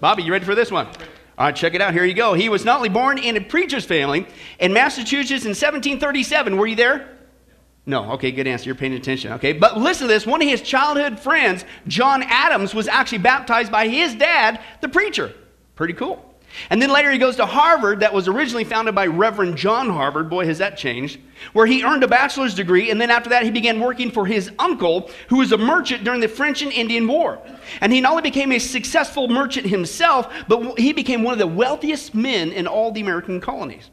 Bobby, you ready for this one? All right, check it out. Here you go. He was not only born in a preacher's family in Massachusetts in 1737. Were you there? No. Okay, good answer. You're paying attention. Okay, but listen to this. One of his childhood friends, John Adams, was actually baptized by his dad, the preacher. Pretty cool. And then later he goes to Harvard, that was originally founded by Reverend John Harvard. Boy, has that changed. Where he earned a bachelor's degree, and then after that he began working for his uncle, who was a merchant during the French and Indian War. And he not only became a successful merchant himself, but he became one of the wealthiest men in all the American colonies.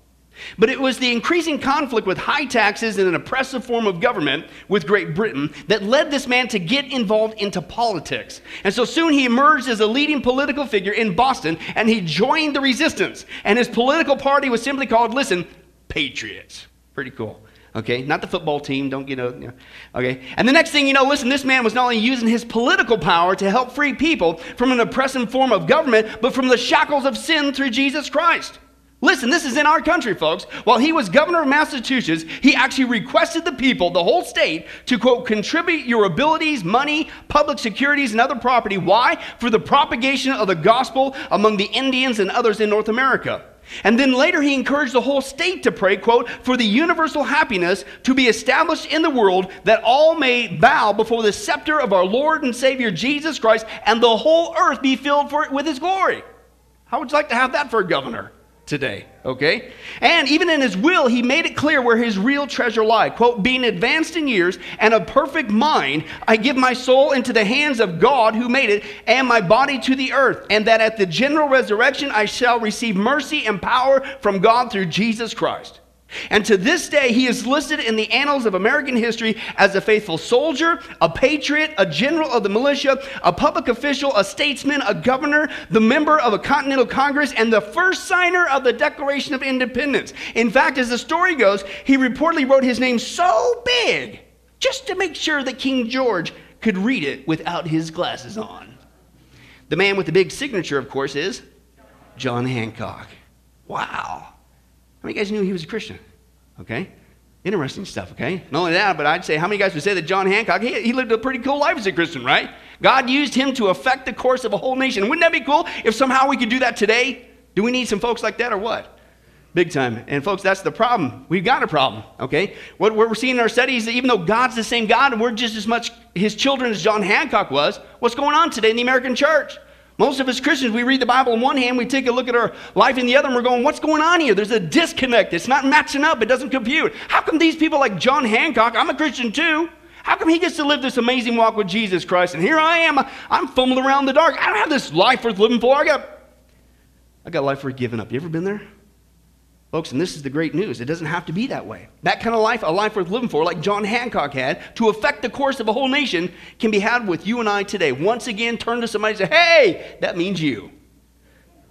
But it was the increasing conflict with high taxes and an oppressive form of government with Great Britain that led this man to get involved into politics. And so soon he emerged as a leading political figure in Boston and he joined the resistance. And his political party was simply called, listen, Patriots. Pretty cool. Okay, not the football team, don't get you know, okay. And the next thing you know, listen, this man was not only using his political power to help free people from an oppressive form of government, but from the shackles of sin through Jesus Christ. Listen, this is in our country, folks. While he was governor of Massachusetts, he actually requested the people, the whole state, to quote, contribute your abilities, money, public securities, and other property. Why? For the propagation of the gospel among the Indians and others in North America. And then later he encouraged the whole state to pray, quote, for the universal happiness to be established in the world that all may bow before the scepter of our Lord and Savior Jesus Christ and the whole earth be filled for, with his glory. How would you like to have that for a governor? Today, okay? And even in his will, he made it clear where his real treasure lied. Quote, being advanced in years and of perfect mind, I give my soul into the hands of God who made it, and my body to the earth, and that at the general resurrection I shall receive mercy and power from God through Jesus Christ. And to this day, he is listed in the annals of American history as a faithful soldier, a patriot, a general of the militia, a public official, a statesman, a governor, the member of a continental congress, and the first signer of the Declaration of Independence. In fact, as the story goes, he reportedly wrote his name so big just to make sure that King George could read it without his glasses on. The man with the big signature, of course, is John Hancock. Wow. How many guys knew he was a Christian? Okay? Interesting stuff, okay? Not only that, but I'd say how many guys would say that John Hancock, he, he lived a pretty cool life as a Christian, right? God used him to affect the course of a whole nation. Wouldn't that be cool if somehow we could do that today? Do we need some folks like that or what? Big time. And folks, that's the problem. We've got a problem, okay? What we're seeing in our studies, that even though God's the same God and we're just as much his children as John Hancock was, what's going on today in the American church? Most of us Christians, we read the Bible in one hand, we take a look at our life in the other, and we're going, what's going on here? There's a disconnect. It's not matching up, it doesn't compute. How come these people like John Hancock, I'm a Christian too, how come he gets to live this amazing walk with Jesus Christ? And here I am, I'm fumbling around in the dark. I don't have this life worth living for. I got, I got life worth giving up. You ever been there? Folks, and this is the great news. It doesn't have to be that way. That kind of life, a life worth living for, like John Hancock had, to affect the course of a whole nation, can be had with you and I today. Once again, turn to somebody and say, hey, that means you.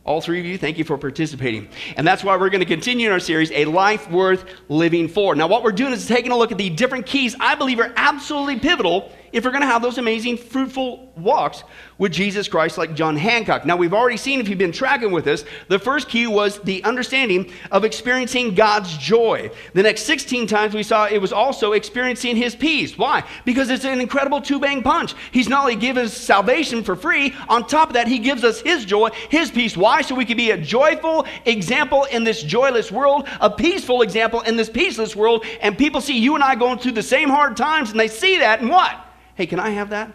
All three of you, thank you for participating. And that's why we're going to continue in our series, A Life Worth Living For. Now, what we're doing is taking a look at the different keys I believe are absolutely pivotal if we're going to have those amazing, fruitful walks with Jesus Christ like John Hancock. Now, we've already seen, if you've been tracking with us, the first key was the understanding of experiencing God's joy. The next 16 times we saw it was also experiencing his peace. Why? Because it's an incredible two bang punch. He's not only given us salvation for free, on top of that, he gives us his joy, his peace. Why? So we can be a joyful example in this joyless world, a peaceful example in this peaceless world, and people see you and I going through the same hard times, and they see that, and what? Hey, can I have that?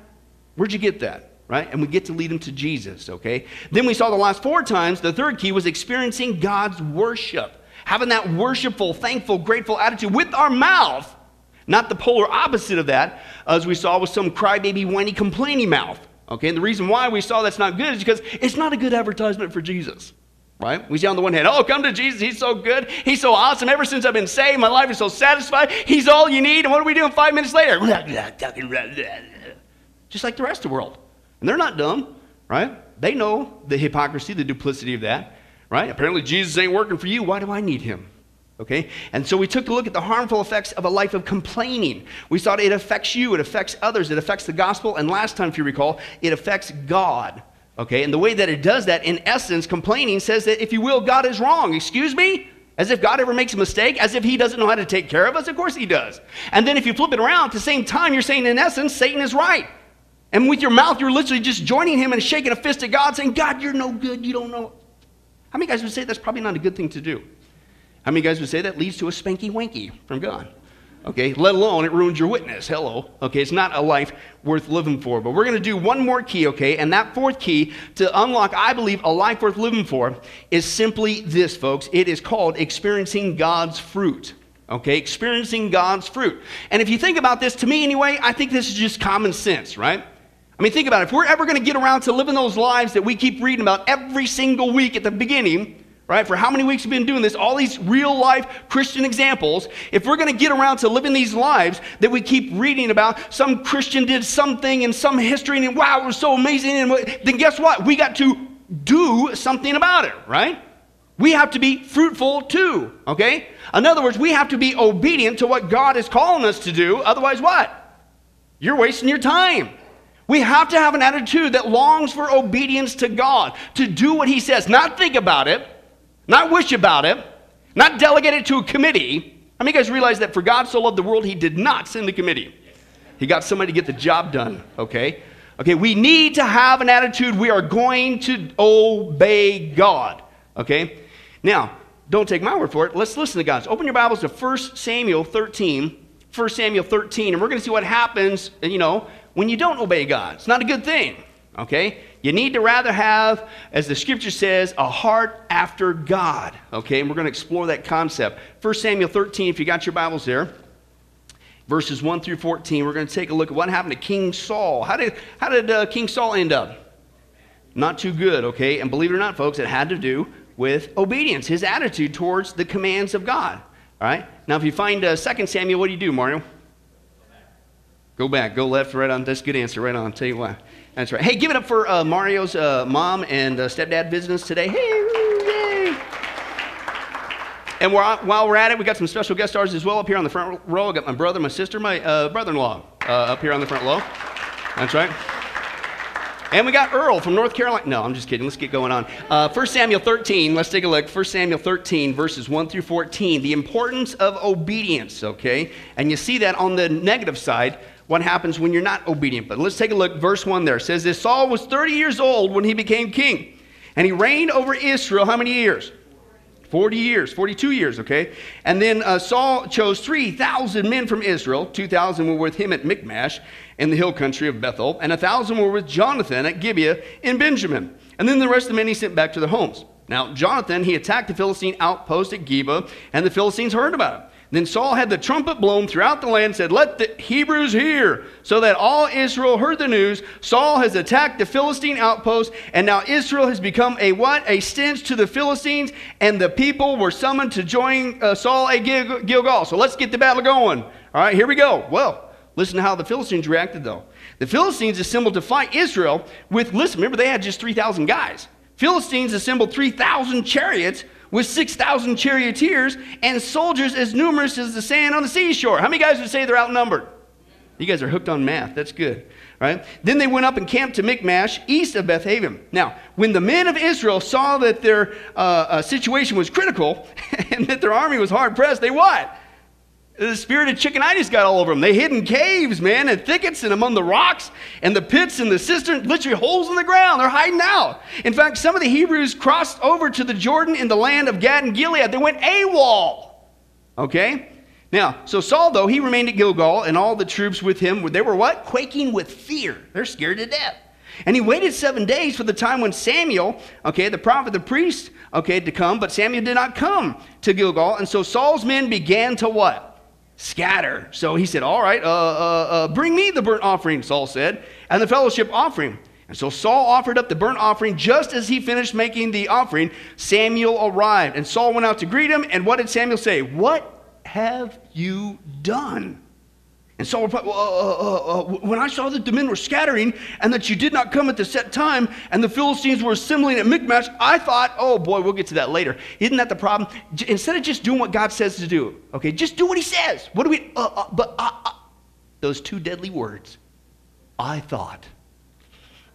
Where'd you get that? Right? And we get to lead them to Jesus, okay? Then we saw the last four times, the third key was experiencing God's worship. Having that worshipful, thankful, grateful attitude with our mouth, not the polar opposite of that, as we saw with some crybaby, whiny, complaining mouth. Okay, and the reason why we saw that's not good is because it's not a good advertisement for Jesus right? We see on the one hand, oh, come to Jesus. He's so good. He's so awesome. Ever since I've been saved, my life is so satisfied. He's all you need. And what are we doing five minutes later? Just like the rest of the world. And they're not dumb, right? They know the hypocrisy, the duplicity of that, right? Apparently, Jesus ain't working for you. Why do I need him? Okay? And so we took a look at the harmful effects of a life of complaining. We saw it affects you, it affects others, it affects the gospel, and last time, if you recall, it affects God. Okay, and the way that it does that, in essence, complaining says that, if you will, God is wrong. Excuse me? As if God ever makes a mistake, as if He doesn't know how to take care of us. Of course He does. And then if you flip it around, at the same time, you're saying, in essence, Satan is right. And with your mouth, you're literally just joining him and shaking a fist at God, saying, God, you're no good. You don't know. How many guys would say that's probably not a good thing to do? How many guys would say that leads to a spanky wanky from God? Okay, let alone it ruins your witness. Hello. Okay, it's not a life worth living for. But we're going to do one more key, okay? And that fourth key to unlock, I believe, a life worth living for is simply this, folks. It is called experiencing God's fruit. Okay, experiencing God's fruit. And if you think about this, to me anyway, I think this is just common sense, right? I mean, think about it. If we're ever going to get around to living those lives that we keep reading about every single week at the beginning, right? For how many weeks we've been doing this, all these real life Christian examples. If we're going to get around to living these lives that we keep reading about, some Christian did something in some history and wow, it was so amazing. And then guess what? We got to do something about it, right? We have to be fruitful too, okay? In other words, we have to be obedient to what God is calling us to do. Otherwise, what? You're wasting your time. We have to have an attitude that longs for obedience to God, to do what He says, not think about it, not wish about it, not delegate it to a committee. How many of you guys realize that for God so loved the world, He did not send the committee? He got somebody to get the job done, okay? Okay, we need to have an attitude we are going to obey God, okay? Now, don't take my word for it. Let's listen to God. Open your Bibles to 1 Samuel 13. 1 Samuel 13, and we're going to see what happens, you know, when you don't obey God. It's not a good thing, okay? You need to rather have, as the scripture says, a heart after God, okay? And we're going to explore that concept. 1 Samuel 13, if you got your Bibles there, verses 1 through 14, we're going to take a look at what happened to King Saul. How did, how did uh, King Saul end up? Not too good, okay? And believe it or not, folks, it had to do with obedience, his attitude towards the commands of God. All right? Now, if you find uh, 2 Samuel, what do you do, Mario? Go back, go left, right on. That's a good answer, right on. Tell you why. That's right. Hey, give it up for uh, Mario's uh, mom and uh, stepdad us today. Hey, yay! And we're, while we're at it, we got some special guest stars as well up here on the front row. I got my brother, my sister, my uh, brother-in-law uh, up here on the front row. That's right. And we got Earl from North Carolina. No, I'm just kidding. Let's get going on. Uh, 1 Samuel 13, let's take a look. 1 Samuel 13, verses 1 through 14. The importance of obedience, okay? And you see that on the negative side what happens when you're not obedient. But let's take a look. Verse 1 there says this Saul was 30 years old when he became king, and he reigned over Israel how many years? 40 years, 42 years, okay? And then uh, Saul chose 3,000 men from Israel. 2,000 were with him at Michmash in the hill country of Bethel, and 1,000 were with Jonathan at Gibeah in Benjamin. And then the rest of the men he sent back to their homes. Now, Jonathan, he attacked the Philistine outpost at Gibeah, and the Philistines heard about it. Then Saul had the trumpet blown throughout the land, said, Let the Hebrews hear. So that all Israel heard the news. Saul has attacked the Philistine outpost, and now Israel has become a what? A stench to the Philistines, and the people were summoned to join uh, Saul at Gil- Gilgal. So let's get the battle going. All right, here we go. Well, listen to how the Philistines reacted, though. The Philistines assembled to fight Israel with, listen, remember they had just 3,000 guys. Philistines assembled 3,000 chariots with 6,000 charioteers and soldiers as numerous as the sand on the seashore. How many guys would say they're outnumbered? You guys are hooked on math. That's good. Right? Then they went up and camped to Michmash, east of Bethaven. Now, when the men of Israel saw that their uh, uh, situation was critical and that their army was hard pressed, they what? The spirit of chickenitis got all over them. They hid in caves, man, and thickets and among the rocks and the pits and the cisterns, literally holes in the ground. They're hiding out. In fact, some of the Hebrews crossed over to the Jordan in the land of Gad and Gilead. They went AWOL. Okay? Now, so Saul, though, he remained at Gilgal, and all the troops with him, they were what? Quaking with fear. They're scared to death. And he waited seven days for the time when Samuel, okay, the prophet, the priest, okay, to come, but Samuel did not come to Gilgal. And so Saul's men began to what? Scatter. So he said, All right, uh, uh, uh, bring me the burnt offering, Saul said, and the fellowship offering. And so Saul offered up the burnt offering. Just as he finished making the offering, Samuel arrived. And Saul went out to greet him. And what did Samuel say? What have you done? And Saul replied, well, uh, uh, uh, When I saw that the men were scattering and that you did not come at the set time and the Philistines were assembling at Michmash, I thought, oh boy, we'll get to that later. Isn't that the problem? J- instead of just doing what God says to do, okay, just do what He says. What do we, uh, uh, but uh, those two deadly words, I thought.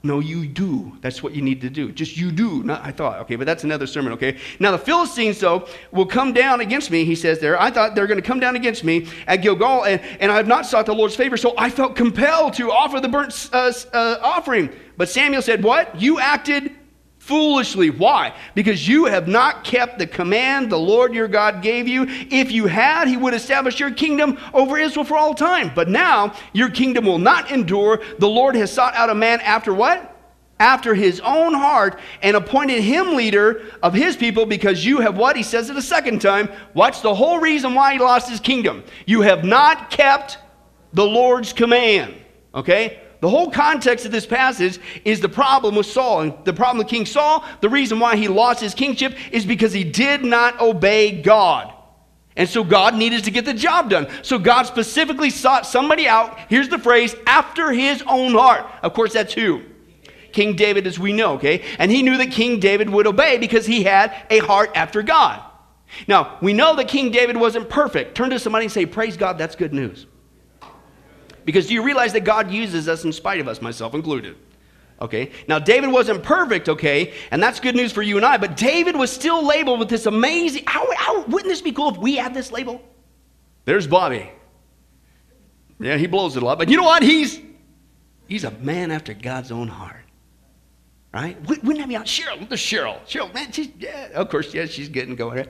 No, you do. That's what you need to do. Just you do. Not I thought. Okay, but that's another sermon, okay? Now the Philistines, though, will come down against me, he says there. I thought they're going to come down against me at Gilgal, and, and I have not sought the Lord's favor, so I felt compelled to offer the burnt uh, uh, offering. But Samuel said, What? You acted foolishly. Why? Because you have not kept the command the Lord your God gave you. If you had, he would establish your kingdom over Israel for all time. But now your kingdom will not endure. The Lord has sought out a man after what? After his own heart and appointed him leader of his people because you have what? He says it a second time. What's the whole reason why he lost his kingdom? You have not kept the Lord's command. Okay? The whole context of this passage is the problem with Saul. And the problem with King Saul, the reason why he lost his kingship is because he did not obey God. And so God needed to get the job done. So God specifically sought somebody out, here's the phrase, after his own heart. Of course, that's who? King David, as we know, okay? And he knew that King David would obey because he had a heart after God. Now, we know that King David wasn't perfect. Turn to somebody and say, Praise God, that's good news. Because do you realize that God uses us in spite of us, myself included? Okay? Now, David wasn't perfect, okay? And that's good news for you and I, but David was still labeled with this amazing. How, how wouldn't this be cool if we had this label? There's Bobby. Yeah, he blows it a lot, but you know what? He's he's a man after God's own heart. Right? Wouldn't that be out? Cheryl, the Cheryl. Cheryl, man, she's, yeah, of course, yeah, she's getting going. Right?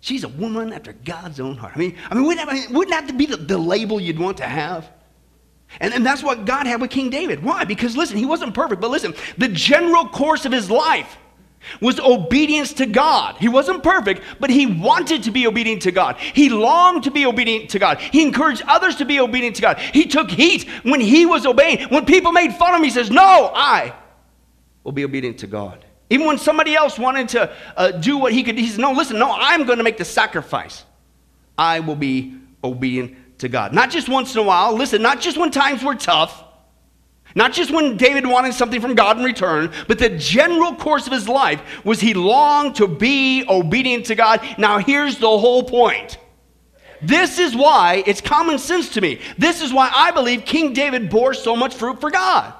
She's a woman after God's own heart. I mean, I mean, wouldn't that, wouldn't that be the, the label you'd want to have? And, and that's what God had with King David. Why? Because listen, he wasn't perfect, but listen, the general course of his life was obedience to God. He wasn't perfect, but he wanted to be obedient to God. He longed to be obedient to God. He encouraged others to be obedient to God. He took heat when he was obeying. When people made fun of him, he says, No, I will be obedient to God. Even when somebody else wanted to uh, do what he could, he says, No, listen, no, I'm going to make the sacrifice. I will be obedient to God. Not just once in a while. Listen, not just when times were tough, not just when David wanted something from God in return, but the general course of his life was he longed to be obedient to God. Now, here's the whole point. This is why it's common sense to me. This is why I believe King David bore so much fruit for God.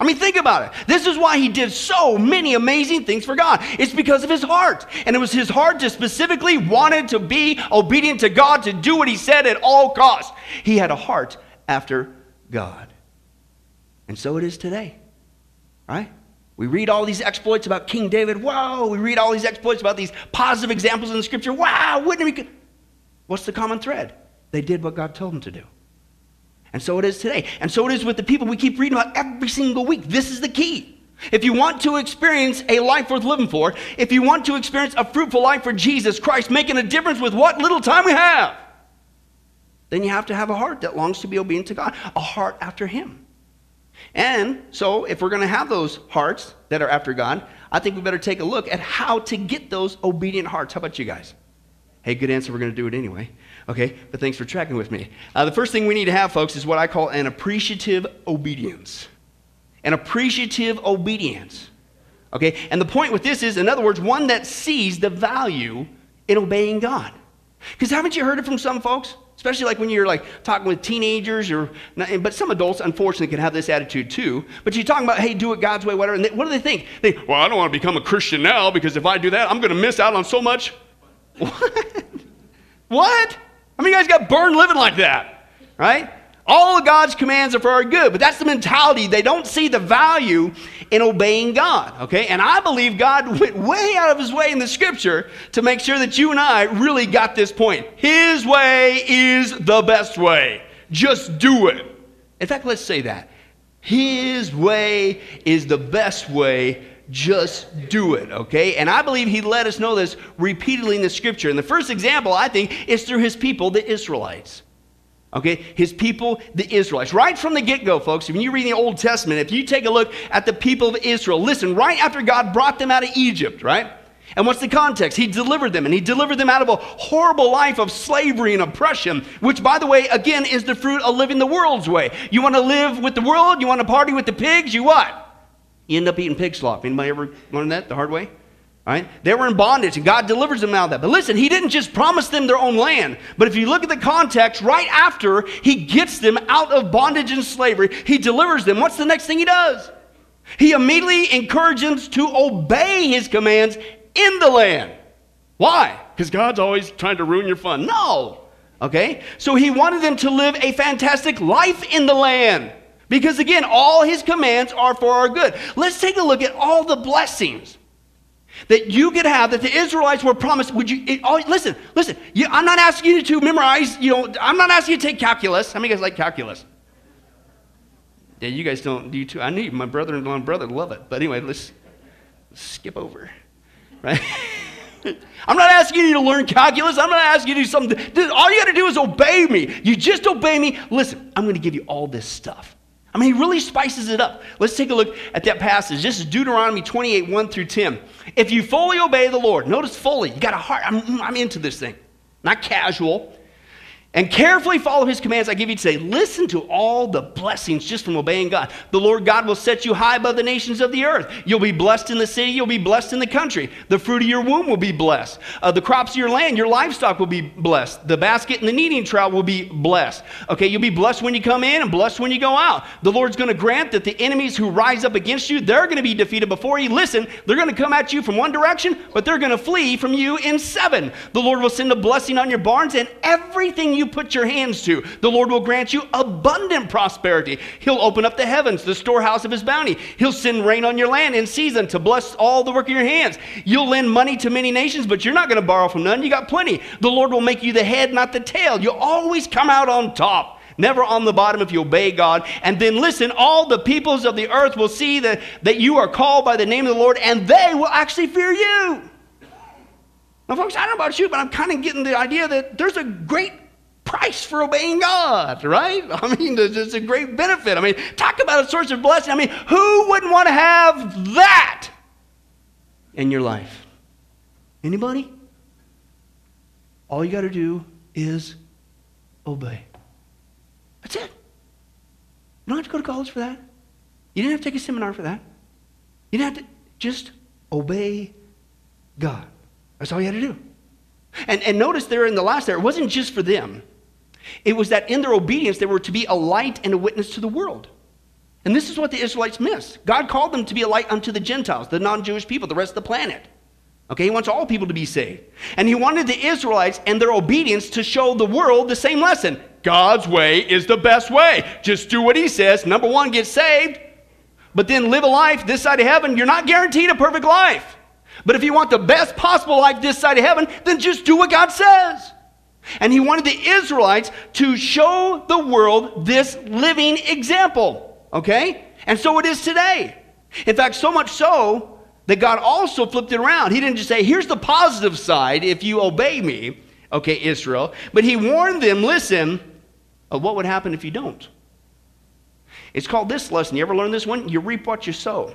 I mean, think about it. This is why he did so many amazing things for God. It's because of his heart. And it was his heart to specifically wanted to be obedient to God, to do what he said at all costs. He had a heart after God. And so it is today, right? We read all these exploits about King David. Wow. We read all these exploits about these positive examples in the scripture. Wow. Wouldn't we? What's the common thread? They did what God told them to do. And so it is today. And so it is with the people we keep reading about every single week. This is the key. If you want to experience a life worth living for, if you want to experience a fruitful life for Jesus Christ, making a difference with what little time we have, then you have to have a heart that longs to be obedient to God, a heart after Him. And so, if we're going to have those hearts that are after God, I think we better take a look at how to get those obedient hearts. How about you guys? Hey, good answer. We're going to do it anyway. Okay, but thanks for tracking with me. Uh, the first thing we need to have, folks, is what I call an appreciative obedience. An appreciative obedience. Okay, and the point with this is, in other words, one that sees the value in obeying God. Because haven't you heard it from some folks? Especially like when you're like talking with teenagers or, but some adults unfortunately can have this attitude too. But you're talking about, hey, do it God's way, whatever. And they, what do they think? They, well, I don't want to become a Christian now because if I do that, I'm going to miss out on so much. What? what? How many guys got burned living like that? Right? All of God's commands are for our good, but that's the mentality. They don't see the value in obeying God, okay? And I believe God went way out of his way in the scripture to make sure that you and I really got this point. His way is the best way. Just do it. In fact, let's say that. His way is the best way just do it, okay? And I believe he let us know this repeatedly in the scripture. And the first example, I think, is through his people, the Israelites. Okay, his people, the Israelites. Right from the get go, folks, when you read the Old Testament, if you take a look at the people of Israel, listen, right after God brought them out of Egypt, right? And what's the context? He delivered them, and he delivered them out of a horrible life of slavery and oppression, which, by the way, again, is the fruit of living the world's way. You want to live with the world? You want to party with the pigs? You what? You end up eating pig slop. Anybody ever learn that the hard way? All right? They were in bondage, and God delivers them out of that. But listen, He didn't just promise them their own land. But if you look at the context, right after He gets them out of bondage and slavery, He delivers them. What's the next thing He does? He immediately encourages them to obey his commands in the land. Why? Because God's always trying to ruin your fun. No. Okay? So he wanted them to live a fantastic life in the land. Because again, all his commands are for our good. Let's take a look at all the blessings that you could have that the Israelites were promised. Would you it, listen? Listen. You, I'm not asking you to memorize. You know, I'm not asking you to take calculus. How many guys like calculus? Yeah, you guys don't. Do too? I need my brother-in-law and brother love it. But anyway, let's, let's skip over, right? I'm not asking you to learn calculus. I'm not asking you to do something. All you got to do is obey me. You just obey me. Listen, I'm going to give you all this stuff. I mean, he really spices it up. Let's take a look at that passage. This is Deuteronomy 28, 1 through 10. If you fully obey the Lord, notice fully, you got a heart. I'm, I'm into this thing, not casual and carefully follow his commands I give you today, listen to all the blessings just from obeying God. The Lord God will set you high above the nations of the earth. You'll be blessed in the city, you'll be blessed in the country. The fruit of your womb will be blessed. Uh, the crops of your land, your livestock will be blessed. The basket and the kneading trough will be blessed. Okay, you'll be blessed when you come in and blessed when you go out. The Lord's going to grant that the enemies who rise up against you, they're going to be defeated before you. Listen, they're going to come at you from one direction, but they're going to flee from you in seven. The Lord will send a blessing on your barns and everything you you put your hands to. The Lord will grant you abundant prosperity. He'll open up the heavens, the storehouse of his bounty. He'll send rain on your land in season to bless all the work of your hands. You'll lend money to many nations, but you're not going to borrow from none. You got plenty. The Lord will make you the head, not the tail. You'll always come out on top never on the bottom if you obey God. And then listen, all the peoples of the earth will see that, that you are called by the name of the Lord, and they will actually fear you. Now, folks, I don't know about you, but I'm kind of getting the idea that there's a great price for obeying God, right? I mean, it's a great benefit. I mean, talk about a source of blessing. I mean, who wouldn't want to have that in your life? Anybody? All you got to do is obey. That's it. You don't have to go to college for that. You didn't have to take a seminar for that. You didn't have to just obey God. That's all you had to do. And, and notice there in the last there, it wasn't just for them. It was that in their obedience, they were to be a light and a witness to the world. And this is what the Israelites missed. God called them to be a light unto the Gentiles, the non Jewish people, the rest of the planet. Okay, He wants all people to be saved. And He wanted the Israelites and their obedience to show the world the same lesson God's way is the best way. Just do what He says. Number one, get saved. But then live a life this side of heaven. You're not guaranteed a perfect life. But if you want the best possible life this side of heaven, then just do what God says. And he wanted the Israelites to show the world this living example. Okay? And so it is today. In fact, so much so that God also flipped it around. He didn't just say, here's the positive side if you obey me, okay, Israel, but he warned them, listen, of what would happen if you don't. It's called this lesson. You ever learn this one? You reap what you sow.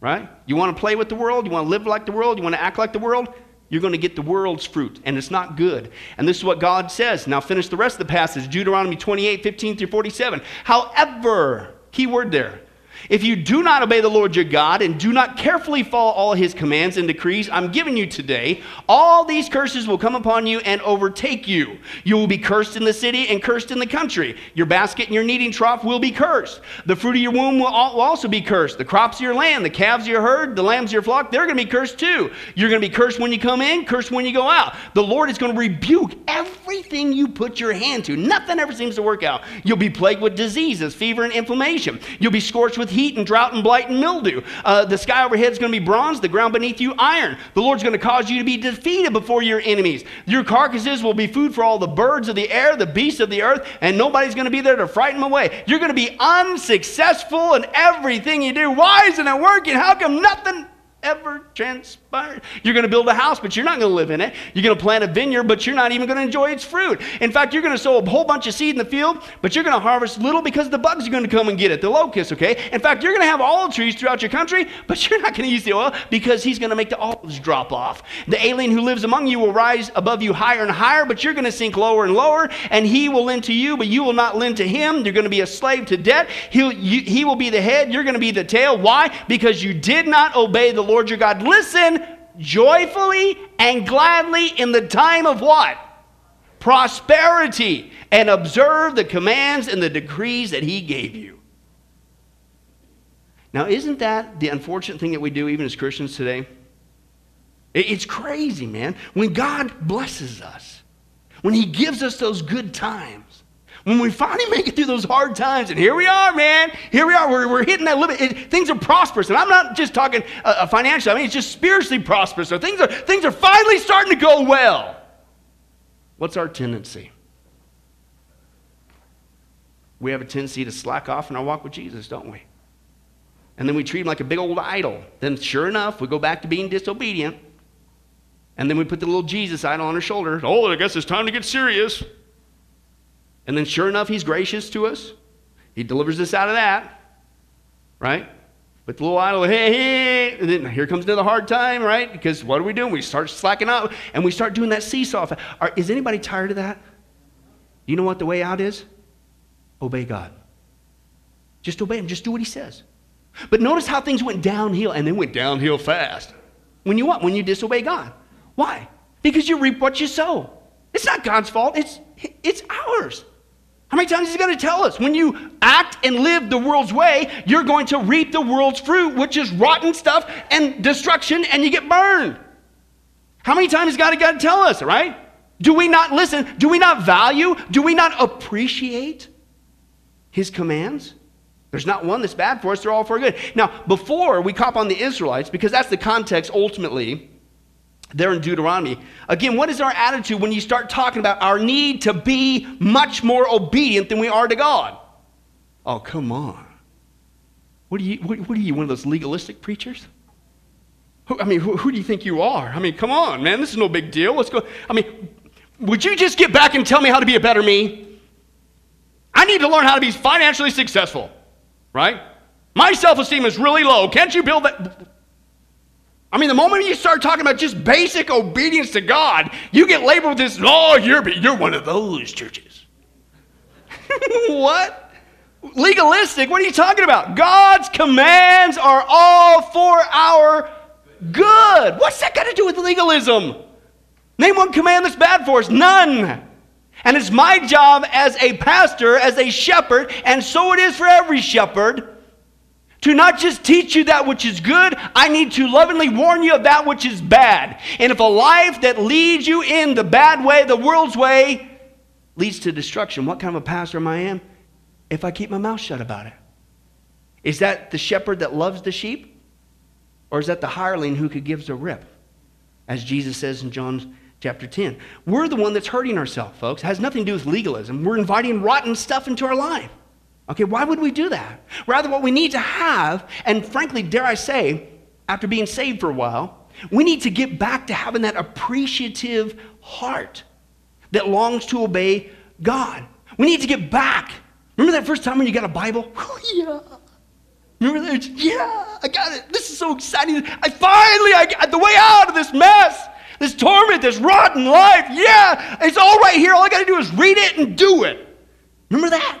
Right? You want to play with the world? You want to live like the world? You want to act like the world? You're going to get the world's fruit, and it's not good. And this is what God says. Now, finish the rest of the passage Deuteronomy 28 15 through 47. However, key word there. If you do not obey the Lord your God and do not carefully follow all his commands and decrees I'm giving you today, all these curses will come upon you and overtake you. You will be cursed in the city and cursed in the country. Your basket and your kneading trough will be cursed. The fruit of your womb will also be cursed. The crops of your land, the calves of your herd, the lambs of your flock, they're going to be cursed too. You're going to be cursed when you come in, cursed when you go out. The Lord is going to rebuke everything you put your hand to. Nothing ever seems to work out. You'll be plagued with diseases, fever, and inflammation. You'll be scorched with heat and drought and blight and mildew. Uh, the sky overhead is going to be bronze, the ground beneath you iron. The Lord's going to cause you to be defeated before your enemies. Your carcasses will be food for all the birds of the air, the beasts of the earth, and nobody's going to be there to frighten them away. You're going to be unsuccessful in everything you do. Why isn't it working? How come nothing ever transpired. You're going to build a house, but you're not going to live in it. You're going to plant a vineyard, but you're not even going to enjoy its fruit. In fact, you're going to sow a whole bunch of seed in the field, but you're going to harvest little because the bugs are going to come and get it, the locusts, okay? In fact, you're going to have olive trees throughout your country, but you're not going to use the oil because he's going to make the olives drop off. The alien who lives among you will rise above you higher and higher, but you're going to sink lower and lower, and he will lend to you, but you will not lend to him. You're going to be a slave to debt. He'll, you, he will be the head, you're going to be the tail. Why? Because you did not obey the Lord your God. Listen joyfully and gladly in the time of what? Prosperity, and observe the commands and the decrees that he gave you. Now, isn't that the unfortunate thing that we do even as Christians today? It's crazy, man. When God blesses us, when He gives us those good times, when we finally make it through those hard times, and here we are, man. Here we are. We're, we're hitting that limit. It, things are prosperous, and I'm not just talking uh, uh financially. I mean, it's just spiritually prosperous. So things are things are finally starting to go well. What's our tendency? We have a tendency to slack off in our walk with Jesus, don't we? And then we treat him like a big old idol. Then, sure enough, we go back to being disobedient. And then we put the little Jesus idol on our shoulder. Oh, I guess it's time to get serious. And then, sure enough, he's gracious to us. He delivers us out of that, right? But the little idol, hey, hey, and then here comes another hard time, right? Because what are we doing? We start slacking up and we start doing that seesaw. Are, is anybody tired of that? You know what the way out is? Obey God. Just obey Him. Just do what He says. But notice how things went downhill and then went downhill fast. When you what? When you disobey God. Why? Because you reap what you sow. It's not God's fault, it's, it's ours. How many times is he going to tell us? When you act and live the world's way, you're going to reap the world's fruit, which is rotten stuff and destruction, and you get burned. How many times has God got to tell us, right? Do we not listen? Do we not value? Do we not appreciate his commands? There's not one that's bad for us, they're all for good. Now, before we cop on the Israelites, because that's the context ultimately there in Deuteronomy. Again, what is our attitude when you start talking about our need to be much more obedient than we are to God? Oh, come on. What are you, what, what are you one of those legalistic preachers? Who, I mean, who, who do you think you are? I mean, come on, man, this is no big deal. Let's go. I mean, would you just get back and tell me how to be a better me? I need to learn how to be financially successful, right? My self esteem is really low. Can't you build that? I mean, the moment you start talking about just basic obedience to God, you get labeled with this, oh, you're, you're one of those churches. what? Legalistic? What are you talking about? God's commands are all for our good. What's that got to do with legalism? Name one command that's bad for us. None. And it's my job as a pastor, as a shepherd, and so it is for every shepherd to not just teach you that which is good, I need to lovingly warn you of that which is bad. And if a life that leads you in the bad way, the world's way, leads to destruction, what kind of a pastor am I am? If I keep my mouth shut about it. Is that the shepherd that loves the sheep? Or is that the hireling who could give a rip? As Jesus says in John chapter 10. We're the one that's hurting ourselves, folks. It has nothing to do with legalism. We're inviting rotten stuff into our life. Okay, why would we do that? Rather, what we need to have, and frankly, dare I say, after being saved for a while, we need to get back to having that appreciative heart that longs to obey God. We need to get back. Remember that first time when you got a Bible? Oh, yeah. Remember that? Yeah, I got it. This is so exciting. I finally, I got the way out of this mess, this torment, this rotten life. Yeah, it's all right here. All I got to do is read it and do it. Remember that?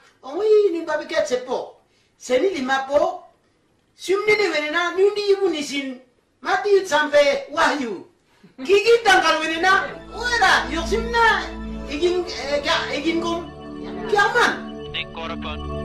Oi, ni babi ket sepo. Seni lima po. Sumni ni wenena nyundi ibu nisin. Mati sampai wahyu. Gigi tangkal wenena. Wera, yok simna. Igin, eh, igin kum. Kiaman. Korban.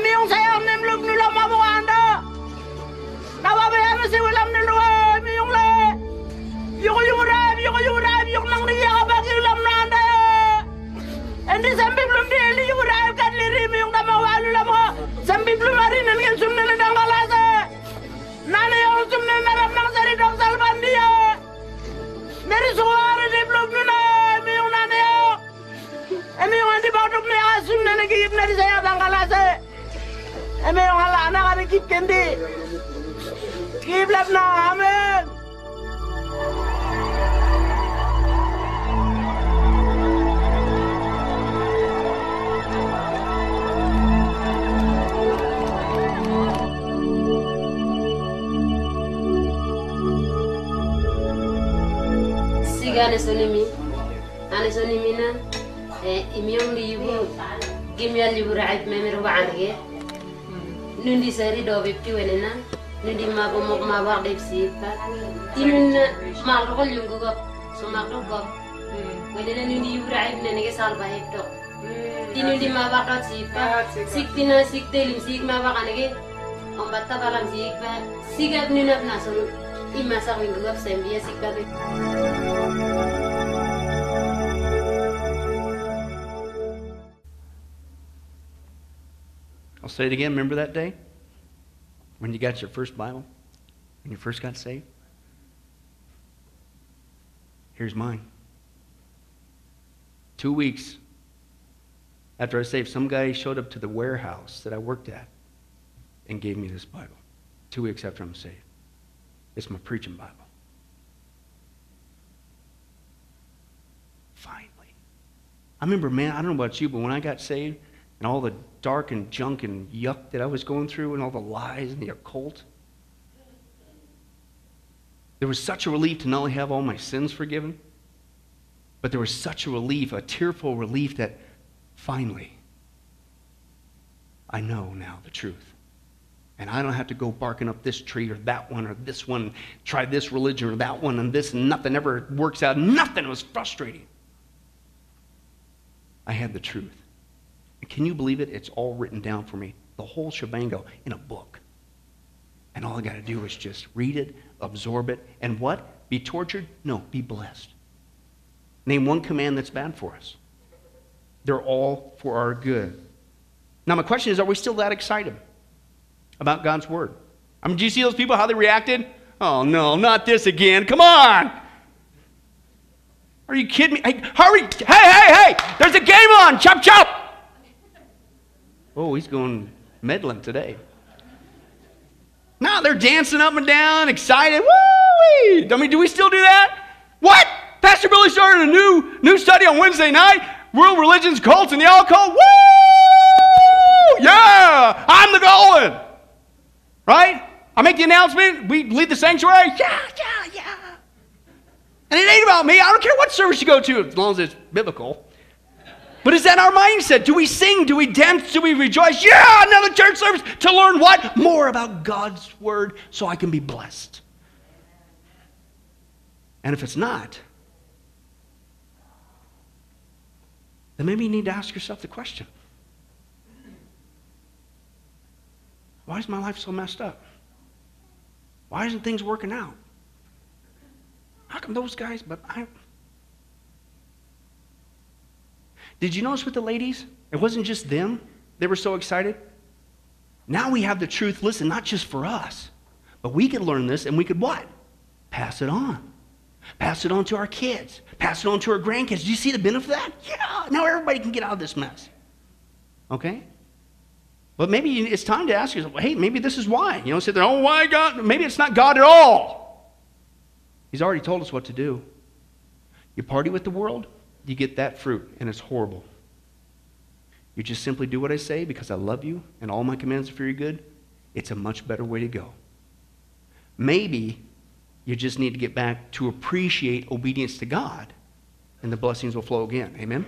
emiyungseyornemlubnulo mabuwanda nawabeyamesewelamnelwe emiyungle eme yong hala ana kare kip kendi. Kip amen. na amen. Siga ne sonimi ane sonimina eh, imiyom liyibu gimya libura ayt memir wa anige nundi sari do be pi wenena nundi ma go mo ma war de sipa tinun ma ro ko lungo go. So ma ro go wenena nundi yura ibn ne ge sal ba hebdo tinun di ma war do sipa sik tina sik telim sik ma war ne ge on batta balam sik ba sigab nunab nasun imma sa wingo go sembiya sik ba be. I'll say it again. Remember that day? When you got your first Bible? When you first got saved? Here's mine. Two weeks after I saved, some guy showed up to the warehouse that I worked at and gave me this Bible. Two weeks after I'm saved. It's my preaching Bible. Finally. I remember, man, I don't know about you, but when I got saved and all the dark and junk and yuck that I was going through and all the lies and the occult, there was such a relief to not only have all my sins forgiven, but there was such a relief, a tearful relief that finally I know now the truth. And I don't have to go barking up this tree or that one or this one, try this religion or that one and this, and nothing ever works out. Nothing. Was frustrating. I had the truth. Can you believe it? It's all written down for me, the whole shebango in a book. And all I got to do is just read it, absorb it, and what? Be tortured? No, be blessed. Name one command that's bad for us. They're all for our good. Now, my question is are we still that excited about God's word? I mean, do you see those people, how they reacted? Oh, no, not this again. Come on. Are you kidding me? Hey, hurry. Hey, hey, hey. There's a game on. Chop, chop. Oh, he's going meddling today. No, they're dancing up and down, excited. Woo! I mean, do we still do that? What? Pastor Billy started a new new study on Wednesday night. World religions, cults, and the occult. Woo! Yeah, I'm the going. Right? I make the announcement. We leave the sanctuary. Yeah, yeah, yeah. And it ain't about me. I don't care what service you go to, as long as it's biblical. But is that our mindset? Do we sing? Do we dance? Do we rejoice? Yeah, another church service to learn what? More about God's word so I can be blessed. And if it's not, then maybe you need to ask yourself the question Why is my life so messed up? Why isn't things working out? How come those guys, but I. Did you notice with the ladies? It wasn't just them. They were so excited. Now we have the truth, listen, not just for us, but we could learn this and we could what? Pass it on. Pass it on to our kids. Pass it on to our grandkids. Do you see the benefit of that? Yeah. Now everybody can get out of this mess. Okay? But maybe it's time to ask yourself, hey, maybe this is why. You know, sit there, oh, why God? Maybe it's not God at all. He's already told us what to do. You party with the world, you get that fruit, and it's horrible. You just simply do what I say because I love you and all my commands are for your good. It's a much better way to go. Maybe you just need to get back to appreciate obedience to God, and the blessings will flow again. Amen?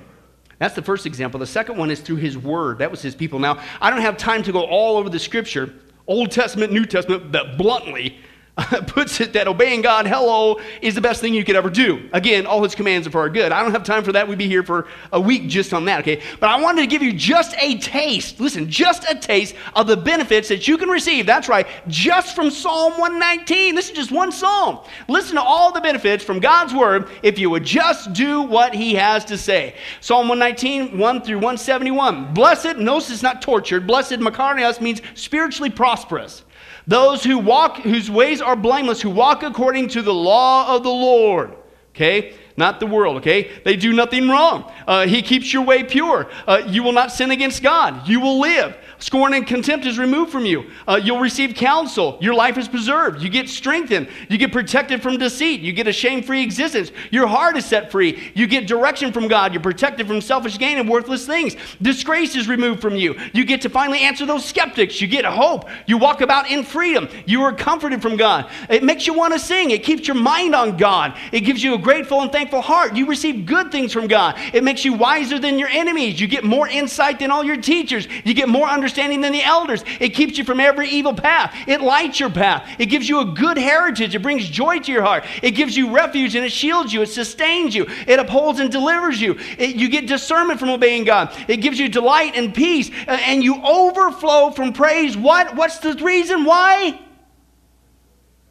That's the first example. The second one is through his word. That was his people. Now, I don't have time to go all over the scripture, Old Testament, New Testament, but bluntly, puts it that obeying God, hello, is the best thing you could ever do. Again, all his commands are for our good. I don't have time for that. We'd be here for a week just on that, okay? But I wanted to give you just a taste, listen, just a taste of the benefits that you can receive. That's right, just from Psalm 119. This is just one psalm. Listen to all the benefits from God's word if you would just do what he has to say. Psalm 119, 1 through 171. Blessed, it's not tortured. Blessed, Makarios means spiritually prosperous. Those who walk, whose ways are blameless, who walk according to the law of the Lord. Okay? Not the world, okay? They do nothing wrong. Uh, he keeps your way pure. Uh, you will not sin against God. You will live. Scorn and contempt is removed from you. Uh, you'll receive counsel. Your life is preserved. You get strengthened. You get protected from deceit. You get a shame free existence. Your heart is set free. You get direction from God. You're protected from selfish gain and worthless things. Disgrace is removed from you. You get to finally answer those skeptics. You get hope. You walk about in freedom. You are comforted from God. It makes you want to sing. It keeps your mind on God. It gives you a grateful and thankful heart. You receive good things from God. It makes you wiser than your enemies. You get more insight than all your teachers. You get more understanding understanding than the elders. It keeps you from every evil path. It lights your path. It gives you a good heritage. It brings joy to your heart. It gives you refuge and it shields you. It sustains you. It upholds and delivers you. It, you get discernment from obeying God. It gives you delight and peace. Uh, and you overflow from praise. What? What's the reason why?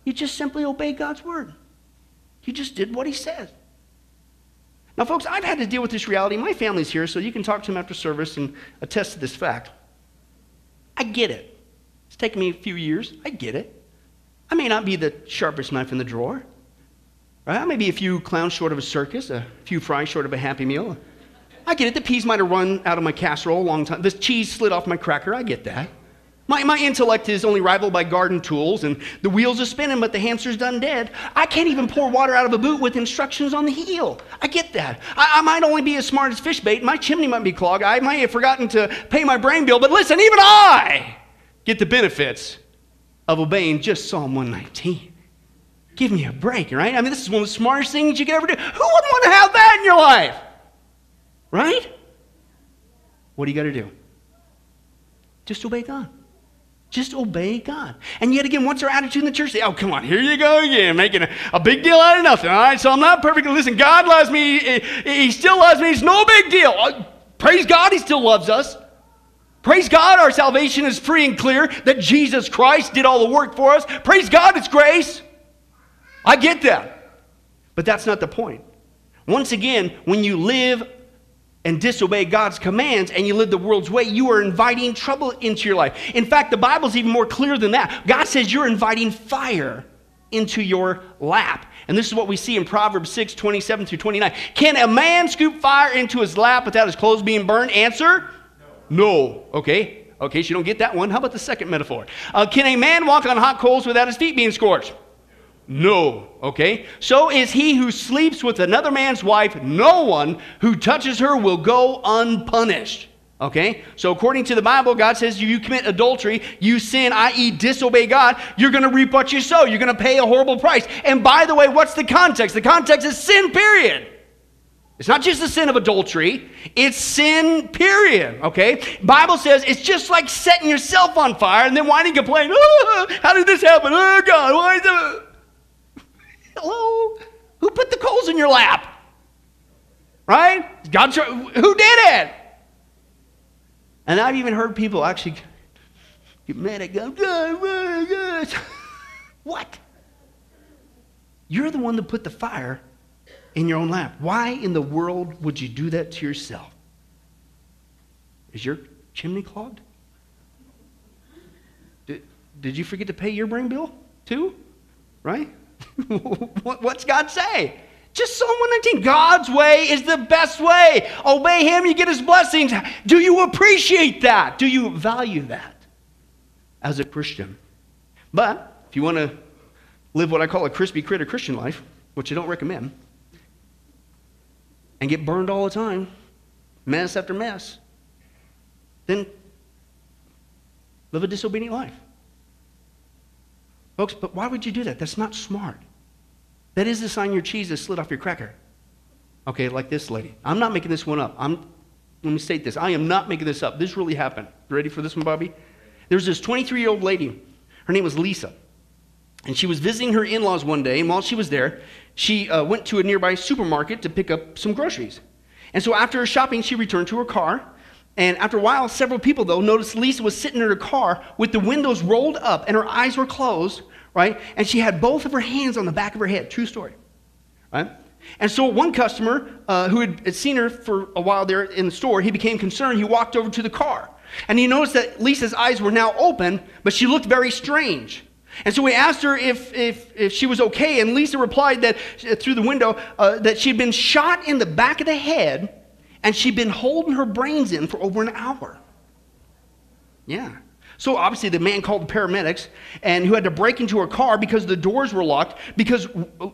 You just simply obey God's word. You just did what he said. Now, folks, I've had to deal with this reality. My family's here, so you can talk to them after service and attest to this fact. I get it. It's taken me a few years. I get it. I may not be the sharpest knife in the drawer. Right? I may be a few clowns short of a circus, a few fries short of a happy meal. I get it. The peas might have run out of my casserole a long time. The cheese slid off my cracker. I get that. My, my intellect is only rivaled by garden tools, and the wheels are spinning, but the hamster's done dead. I can't even pour water out of a boot with instructions on the heel. I get that. I, I might only be as smart as fish bait. My chimney might be clogged. I might have forgotten to pay my brain bill, but listen, even I get the benefits of obeying just Psalm 119. Give me a break, right? I mean, this is one of the smartest things you could ever do. Who wouldn't want to have that in your life? Right? What do you got to do? Just obey God. Just obey God. And yet again, what's our attitude in the church? Oh, come on, here you go again, making a, a big deal out of nothing. All right, so I'm not perfect. Listen, God loves me. He, he still loves me. It's no big deal. Uh, praise God, He still loves us. Praise God, our salvation is free and clear, that Jesus Christ did all the work for us. Praise God, it's grace. I get that. But that's not the point. Once again, when you live and disobey God's commands and you live the world's way, you are inviting trouble into your life. In fact, the Bible's even more clear than that. God says you're inviting fire into your lap. And this is what we see in Proverbs 6 27 through 29. Can a man scoop fire into his lap without his clothes being burned? Answer no. no. Okay. Okay, so you don't get that one. How about the second metaphor? Uh, can a man walk on hot coals without his feet being scorched? No. Okay? So is he who sleeps with another man's wife. No one who touches her will go unpunished. Okay? So according to the Bible, God says you commit adultery, you sin, i.e., disobey God, you're going to reap what you sow. You're going to pay a horrible price. And by the way, what's the context? The context is sin, period. It's not just the sin of adultery, it's sin, period. Okay? Bible says it's just like setting yourself on fire and then whining, complaining, oh, how did this happen? Oh, God, why is it? Hello? Who put the coals in your lap? Right? God, who did it? And I've even heard people actually get mad at God. God, God. what? You're the one that put the fire in your own lap. Why in the world would you do that to yourself? Is your chimney clogged? Did, did you forget to pay your brain bill too? Right? What's God say? Just Psalm 119. God's way is the best way. Obey Him, you get His blessings. Do you appreciate that? Do you value that as a Christian? But if you want to live what I call a crispy critter Christian life, which I don't recommend, and get burned all the time, mess after mess, then live a disobedient life. Folks, but why would you do that? That's not smart. That is the sign your cheese has slid off your cracker. Okay, like this lady. I'm not making this one up. I'm, let me state this. I am not making this up. This really happened. You ready for this one, Bobby? There's this 23 year old lady. Her name was Lisa. And she was visiting her in laws one day. And while she was there, she uh, went to a nearby supermarket to pick up some groceries. And so after her shopping, she returned to her car. And after a while, several people, though, noticed Lisa was sitting in her car with the windows rolled up and her eyes were closed, right? And she had both of her hands on the back of her head. True story, right? And so one customer uh, who had seen her for a while there in the store, he became concerned. He walked over to the car. And he noticed that Lisa's eyes were now open, but she looked very strange. And so he asked her if, if, if she was okay, and Lisa replied that uh, through the window uh, that she'd been shot in the back of the head and she'd been holding her brains in for over an hour. Yeah. So obviously the man called the paramedics and who had to break into her car because the doors were locked because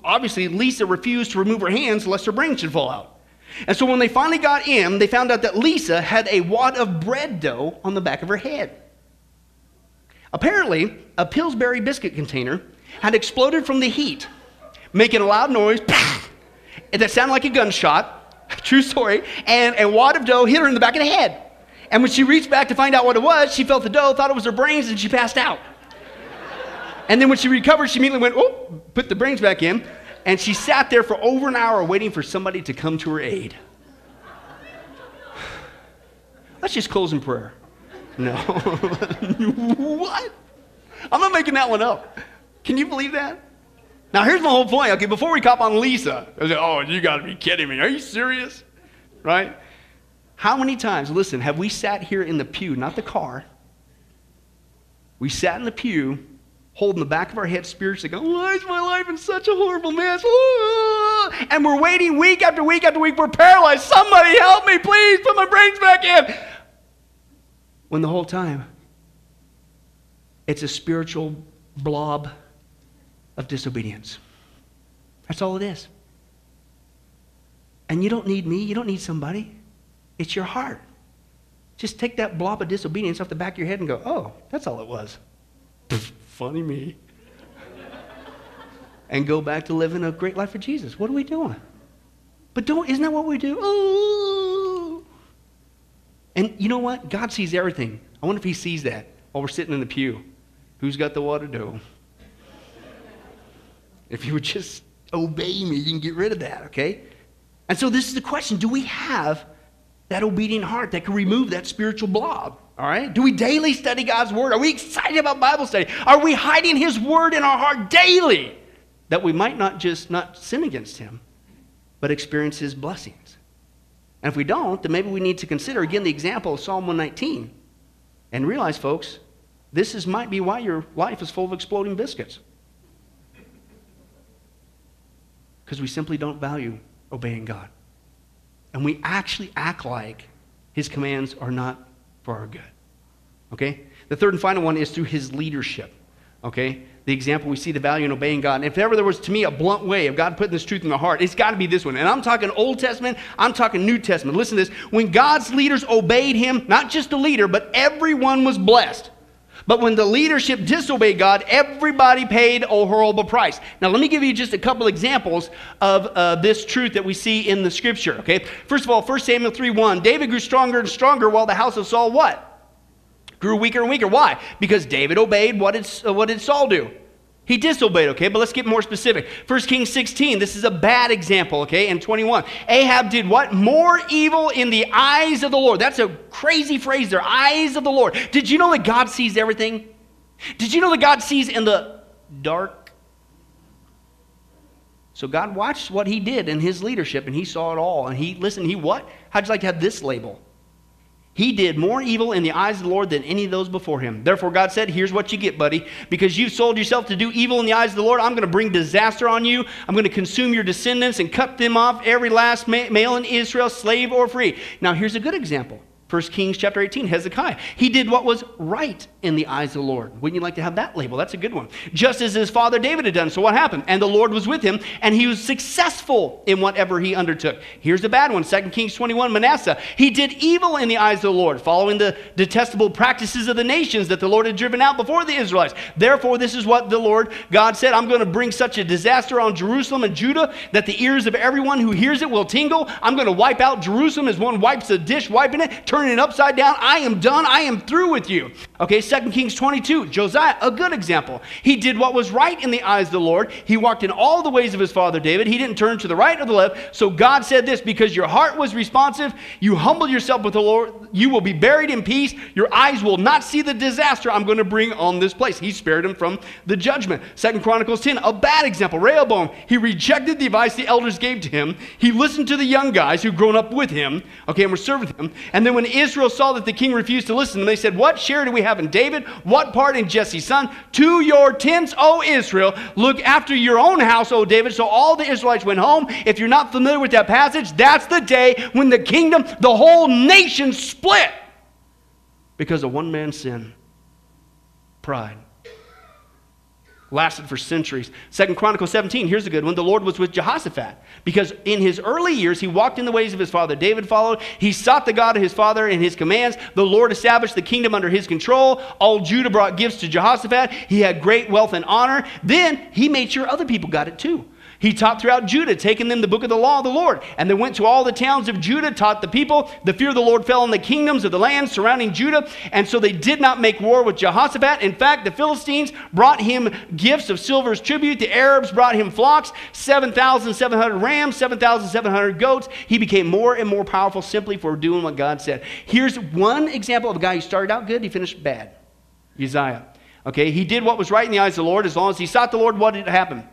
obviously Lisa refused to remove her hands lest her brain should fall out. And so when they finally got in, they found out that Lisa had a wad of bread dough on the back of her head. Apparently, a Pillsbury biscuit container had exploded from the heat, making a loud noise that sounded like a gunshot True story. And a wad of dough hit her in the back of the head. And when she reached back to find out what it was, she felt the dough, thought it was her brains, and she passed out. And then when she recovered, she immediately went, oh, put the brains back in. And she sat there for over an hour waiting for somebody to come to her aid. Let's just close in prayer. No. what? I'm not making that one up. Can you believe that? Now, here's my whole point. Okay, before we cop on Lisa, I say, oh, you got to be kidding me. Are you serious? Right? How many times, listen, have we sat here in the pew, not the car? We sat in the pew, holding the back of our head spiritually, going, why is my life in such a horrible mess? Ah. And we're waiting week after week after week. We're paralyzed. Somebody help me, please. Put my brains back in. When the whole time, it's a spiritual blob of disobedience. That's all it is. And you don't need me, you don't need somebody. It's your heart. Just take that blob of disobedience off the back of your head and go, oh, that's all it was. Funny me. and go back to living a great life for Jesus. What are we doing? But don't, isn't that what we do? Oh. And you know what? God sees everything. I wonder if He sees that while we're sitting in the pew. Who's got the water dough? If you would just obey me, you can get rid of that, okay? And so this is the question do we have that obedient heart that can remove that spiritual blob? All right? Do we daily study God's word? Are we excited about Bible study? Are we hiding his word in our heart daily that we might not just not sin against him, but experience his blessings? And if we don't, then maybe we need to consider again the example of Psalm 119 and realize, folks, this is, might be why your life is full of exploding biscuits. Because we simply don't value obeying God. And we actually act like his commands are not for our good. Okay? The third and final one is through his leadership. Okay? The example we see the value in obeying God. And if ever there was to me a blunt way of God putting this truth in the heart, it's got to be this one. And I'm talking Old Testament, I'm talking New Testament. Listen to this. When God's leaders obeyed him, not just the leader, but everyone was blessed. But when the leadership disobeyed God, everybody paid a horrible price. Now, let me give you just a couple examples of uh, this truth that we see in the scripture, okay? First of all, 1 Samuel 3 1, David grew stronger and stronger while the house of Saul what? Grew weaker and weaker. Why? Because David obeyed what did, uh, what did Saul do? He disobeyed, okay? But let's get more specific. 1 Kings 16, this is a bad example, okay? And 21. Ahab did what? More evil in the eyes of the Lord. That's a crazy phrase there. Eyes of the Lord. Did you know that God sees everything? Did you know that God sees in the dark? So God watched what he did in his leadership and he saw it all. And he, listen, he what? How'd you like to have this label? He did more evil in the eyes of the Lord than any of those before him. Therefore, God said, Here's what you get, buddy. Because you've sold yourself to do evil in the eyes of the Lord, I'm going to bring disaster on you. I'm going to consume your descendants and cut them off, every last male in Israel, slave or free. Now, here's a good example. 1 Kings chapter 18, Hezekiah. He did what was right in the eyes of the Lord. Wouldn't you like to have that label? That's a good one. Just as his father David had done. So what happened? And the Lord was with him, and he was successful in whatever he undertook. Here's a bad one 2 Kings 21, Manasseh. He did evil in the eyes of the Lord, following the detestable practices of the nations that the Lord had driven out before the Israelites. Therefore, this is what the Lord God said I'm going to bring such a disaster on Jerusalem and Judah that the ears of everyone who hears it will tingle. I'm going to wipe out Jerusalem as one wipes a dish, wiping it turning it upside down. I am done. I am through with you. Okay, 2 Kings 22. Josiah, a good example. He did what was right in the eyes of the Lord. He walked in all the ways of his father David. He didn't turn to the right or the left. So God said this because your heart was responsive, you humbled yourself with the Lord, you will be buried in peace. Your eyes will not see the disaster I'm going to bring on this place. He spared him from the judgment. Second Chronicles 10, a bad example. Rehoboam, he rejected the advice the elders gave to him. He listened to the young guys who'd grown up with him, okay, and were serving him. And then when Israel saw that the king refused to listen, they said, What share do we have in David? What part in Jesse's son? To your tents, O Israel. Look after your own house, O David. So all the Israelites went home. If you're not familiar with that passage, that's the day when the kingdom, the whole nation split because of one man's sin pride lasted for centuries. Second Chronicles 17, here's a good one. The Lord was with Jehoshaphat because in his early years he walked in the ways of his father. David followed. He sought the God of his father and his commands. The Lord established the kingdom under his control. All Judah brought gifts to Jehoshaphat. He had great wealth and honor. Then he made sure other people got it too. He taught throughout Judah, taking them the book of the law of the Lord. And they went to all the towns of Judah, taught the people. The fear of the Lord fell on the kingdoms of the land surrounding Judah. And so they did not make war with Jehoshaphat. In fact, the Philistines brought him gifts of silver as tribute. The Arabs brought him flocks, 7,700 rams, 7,700 goats. He became more and more powerful simply for doing what God said. Here's one example of a guy who started out good, he finished bad Uzziah. Okay, he did what was right in the eyes of the Lord. As long as he sought the Lord, what did happen?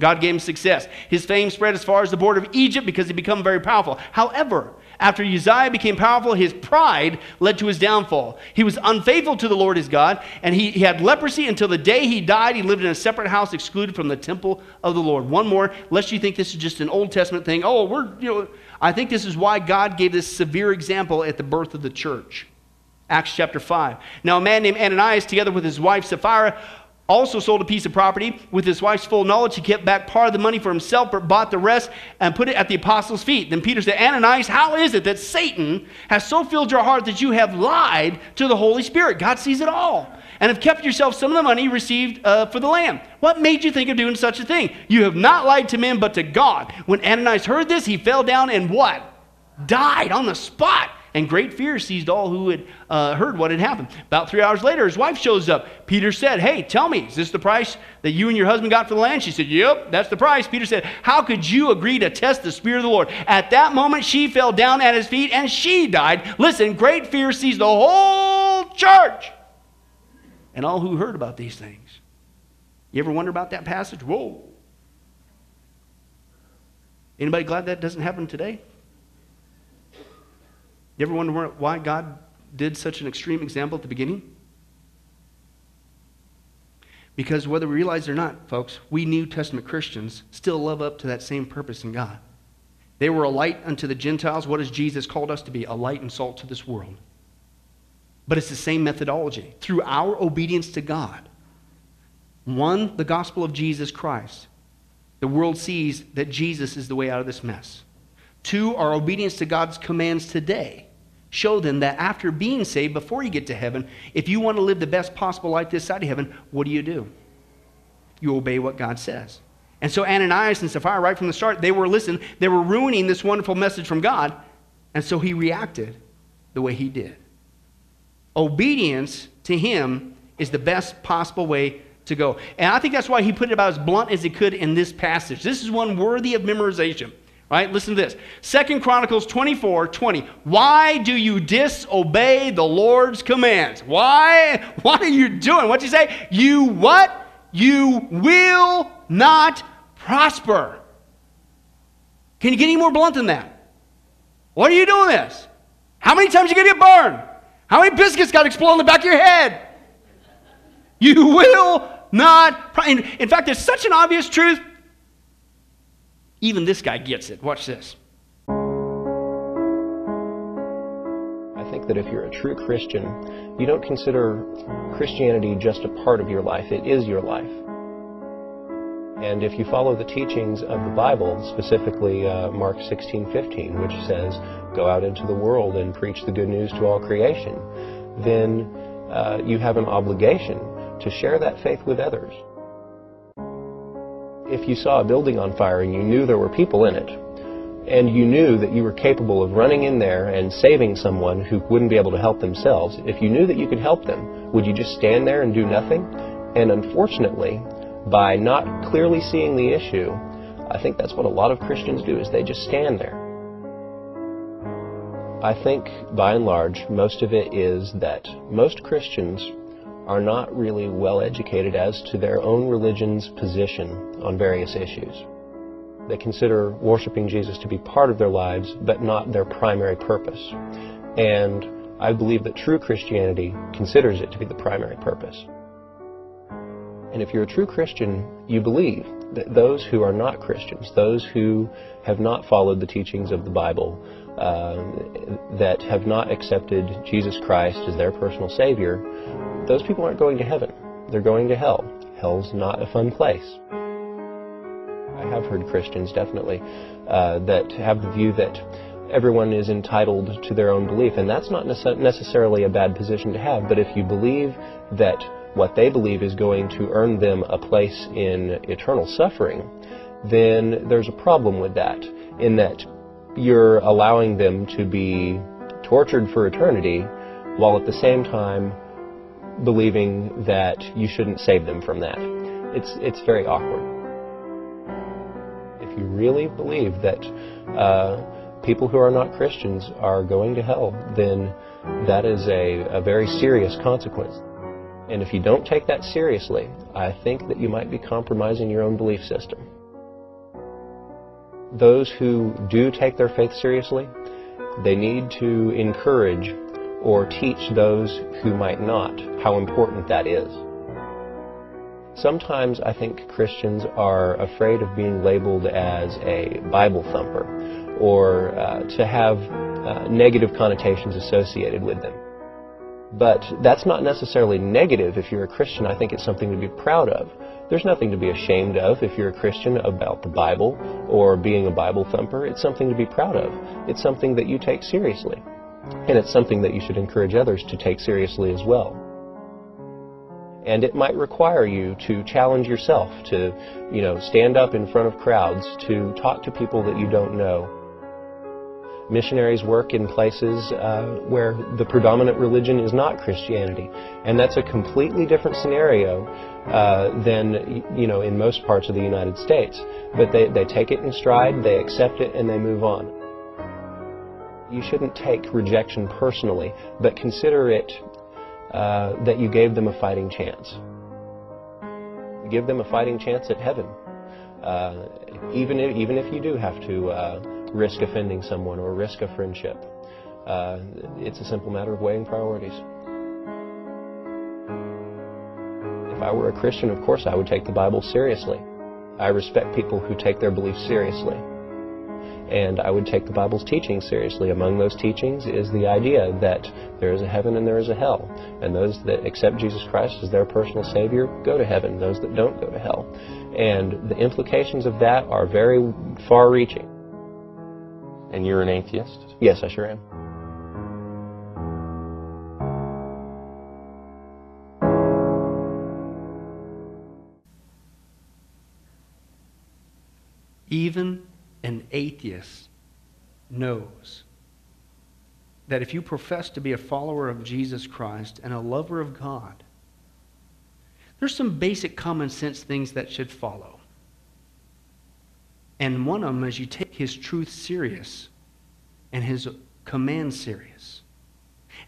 God gave him success. His fame spread as far as the border of Egypt because he became very powerful. However, after Uzziah became powerful, his pride led to his downfall. He was unfaithful to the Lord his God, and he, he had leprosy until the day he died. He lived in a separate house, excluded from the temple of the Lord. One more, lest you think this is just an Old Testament thing. Oh, we're, you know, I think this is why God gave this severe example at the birth of the church. Acts chapter 5. Now, a man named Ananias, together with his wife Sapphira, also sold a piece of property. With his wife's full knowledge, he kept back part of the money for himself, but bought the rest and put it at the apostles' feet. Then Peter said, Ananias, how is it that Satan has so filled your heart that you have lied to the Holy Spirit? God sees it all. And have kept yourself some of the money received uh, for the land. What made you think of doing such a thing? You have not lied to men, but to God. When Ananias heard this, he fell down and what? Died on the spot. And great fear seized all who had uh, heard what had happened. About three hours later, his wife shows up. Peter said, Hey, tell me, is this the price that you and your husband got for the land? She said, Yep, that's the price. Peter said, How could you agree to test the Spirit of the Lord? At that moment, she fell down at his feet and she died. Listen, great fear seized the whole church and all who heard about these things. You ever wonder about that passage? Whoa. Anybody glad that doesn't happen today? You ever wonder why God did such an extreme example at the beginning? Because whether we realize it or not, folks, we New Testament Christians still love up to that same purpose in God. They were a light unto the Gentiles. What has Jesus called us to be? A light and salt to this world. But it's the same methodology. Through our obedience to God, one, the gospel of Jesus Christ, the world sees that Jesus is the way out of this mess. Two, our obedience to God's commands today show them that after being saved, before you get to heaven, if you want to live the best possible life this side of heaven, what do you do? You obey what God says. And so Ananias and Sapphira, right from the start, they were, listening. they were ruining this wonderful message from God. And so he reacted the way he did. Obedience to him is the best possible way to go. And I think that's why he put it about as blunt as he could in this passage. This is one worthy of memorization. Right? Listen to this. Second Chronicles 24, 20. Why do you disobey the Lord's commands? Why? What are you doing? What'd you say? You what? You will not prosper. Can you get any more blunt than that? What are you doing this? How many times are you to get burned? How many biscuits got to explode in the back of your head? You will not. In fact, it's such an obvious truth even this guy gets it. Watch this. I think that if you're a true Christian, you don't consider Christianity just a part of your life, it is your life. And if you follow the teachings of the Bible, specifically uh, Mark 16:15, which says, "Go out into the world and preach the good news to all creation," then uh, you have an obligation to share that faith with others. If you saw a building on fire and you knew there were people in it, and you knew that you were capable of running in there and saving someone who wouldn't be able to help themselves, if you knew that you could help them, would you just stand there and do nothing? And unfortunately, by not clearly seeing the issue, I think that's what a lot of Christians do is they just stand there. I think by and large most of it is that most Christians are not really well educated as to their own religion's position on various issues. They consider worshiping Jesus to be part of their lives, but not their primary purpose. And I believe that true Christianity considers it to be the primary purpose. And if you're a true Christian, you believe that those who are not Christians, those who have not followed the teachings of the Bible, uh, that have not accepted Jesus Christ as their personal Savior, those people aren't going to heaven. They're going to hell. Hell's not a fun place. I have heard Christians definitely uh, that have the view that everyone is entitled to their own belief, and that's not necessarily a bad position to have. But if you believe that what they believe is going to earn them a place in eternal suffering, then there's a problem with that, in that you're allowing them to be tortured for eternity while at the same time believing that you shouldn't save them from that. It's, it's very awkward. If you really believe that uh, people who are not Christians are going to hell, then that is a, a very serious consequence. And if you don't take that seriously, I think that you might be compromising your own belief system. Those who do take their faith seriously, they need to encourage or teach those who might not how important that is. Sometimes I think Christians are afraid of being labeled as a Bible thumper or uh, to have uh, negative connotations associated with them. But that's not necessarily negative if you're a Christian. I think it's something to be proud of. There's nothing to be ashamed of if you're a Christian about the Bible or being a Bible thumper. It's something to be proud of. It's something that you take seriously. And it's something that you should encourage others to take seriously as well. And it might require you to challenge yourself to, you know, stand up in front of crowds, to talk to people that you don't know, missionaries work in places uh, where the predominant religion is not Christianity. And that's a completely different scenario uh, than, you know, in most parts of the United States. But they, they take it in stride, they accept it, and they move on. You shouldn't take rejection personally, but consider it uh, that you gave them a fighting chance. Give them a fighting chance at heaven. Uh, even if, even if you do have to uh, risk offending someone or risk a friendship. Uh, it's a simple matter of weighing priorities. If I were a Christian, of course I would take the Bible seriously. I respect people who take their beliefs seriously. And I would take the Bible's teachings seriously. Among those teachings is the idea that there is a heaven and there is a hell. And those that accept Jesus Christ as their personal Savior go to heaven. Those that don't go to hell. And the implications of that are very far reaching. And you're an atheist? Yes, I sure am. Atheist knows that if you profess to be a follower of Jesus Christ and a lover of God, there's some basic common sense things that should follow. And one of them is you take his truth serious and his command serious.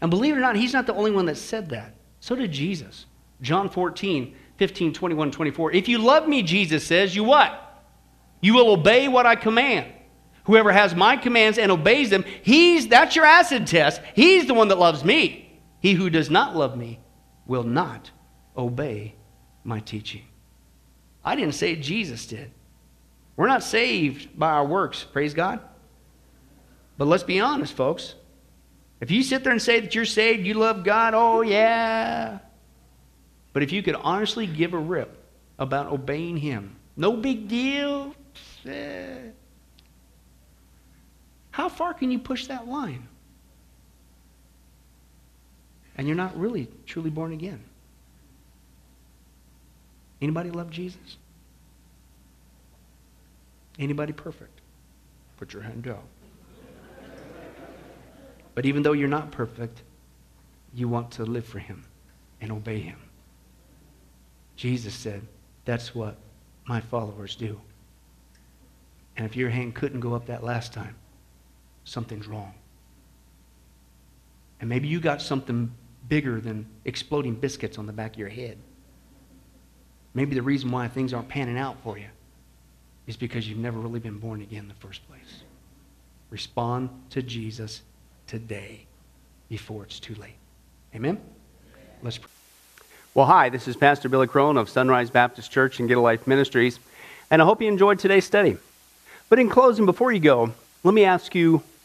And believe it or not, he's not the only one that said that. So did Jesus. John 14, 15, 21, 24. If you love me, Jesus says, you what? You will obey what I command. Whoever has my commands and obeys them, he's that's your acid test. He's the one that loves me. He who does not love me will not obey my teaching. I didn't say Jesus did. We're not saved by our works, praise God. But let's be honest, folks. If you sit there and say that you're saved, you love God, oh yeah. But if you could honestly give a rip about obeying Him, no big deal. Eh. How far can you push that line? And you're not really truly born again. Anybody love Jesus? Anybody perfect? Put your hand down. But even though you're not perfect, you want to live for him and obey him. Jesus said, That's what my followers do. And if your hand couldn't go up that last time, something's wrong. And maybe you got something bigger than exploding biscuits on the back of your head. Maybe the reason why things aren't panning out for you is because you've never really been born again in the first place. Respond to Jesus today before it's too late. Amen? Let's pray. Well, hi, this is Pastor Billy Crone of Sunrise Baptist Church and Get a Life Ministries, and I hope you enjoyed today's study. But in closing, before you go, let me ask you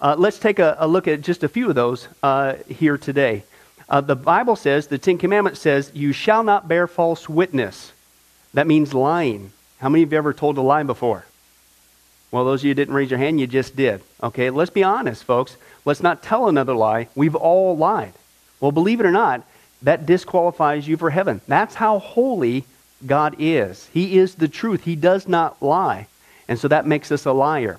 Uh, let's take a, a, look at just a few of those uh, here today. Uh, the Bible says, the Ten Commandments says, You shall not bear false witness. That means lying. How many of you ever told a lie before? Well, those of you didn't raise your hand, you just did. Okay, let's be honest, folks. Let's not tell another lie. We've all lied. Well, believe it or not, that disqualifies you for heaven. That's how holy God is. He is the truth, He does not lie. And so that makes us a liar.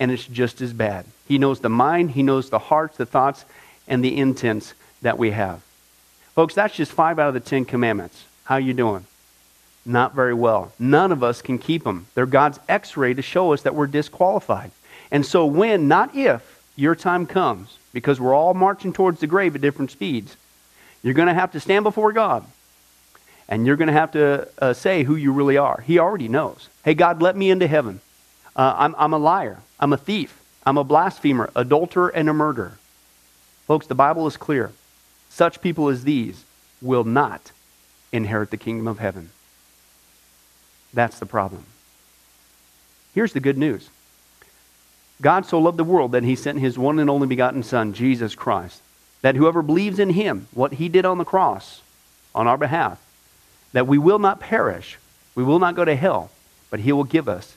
and it's just as bad. He knows the mind, He knows the hearts, the thoughts, and the intents that we have. Folks, that's just five out of the Ten Commandments. How are you doing? Not very well. None of us can keep them. They're God's x ray to show us that we're disqualified. And so, when, not if, your time comes, because we're all marching towards the grave at different speeds, you're going to have to stand before God. And you're going to have to uh, say who you really are. He already knows. Hey, God, let me into heaven. Uh, I'm, I'm a liar. I'm a thief. I'm a blasphemer, adulterer, and a murderer. Folks, the Bible is clear. Such people as these will not inherit the kingdom of heaven. That's the problem. Here's the good news God so loved the world that he sent his one and only begotten Son, Jesus Christ, that whoever believes in him, what he did on the cross on our behalf, that we will not perish, we will not go to hell, but he will give us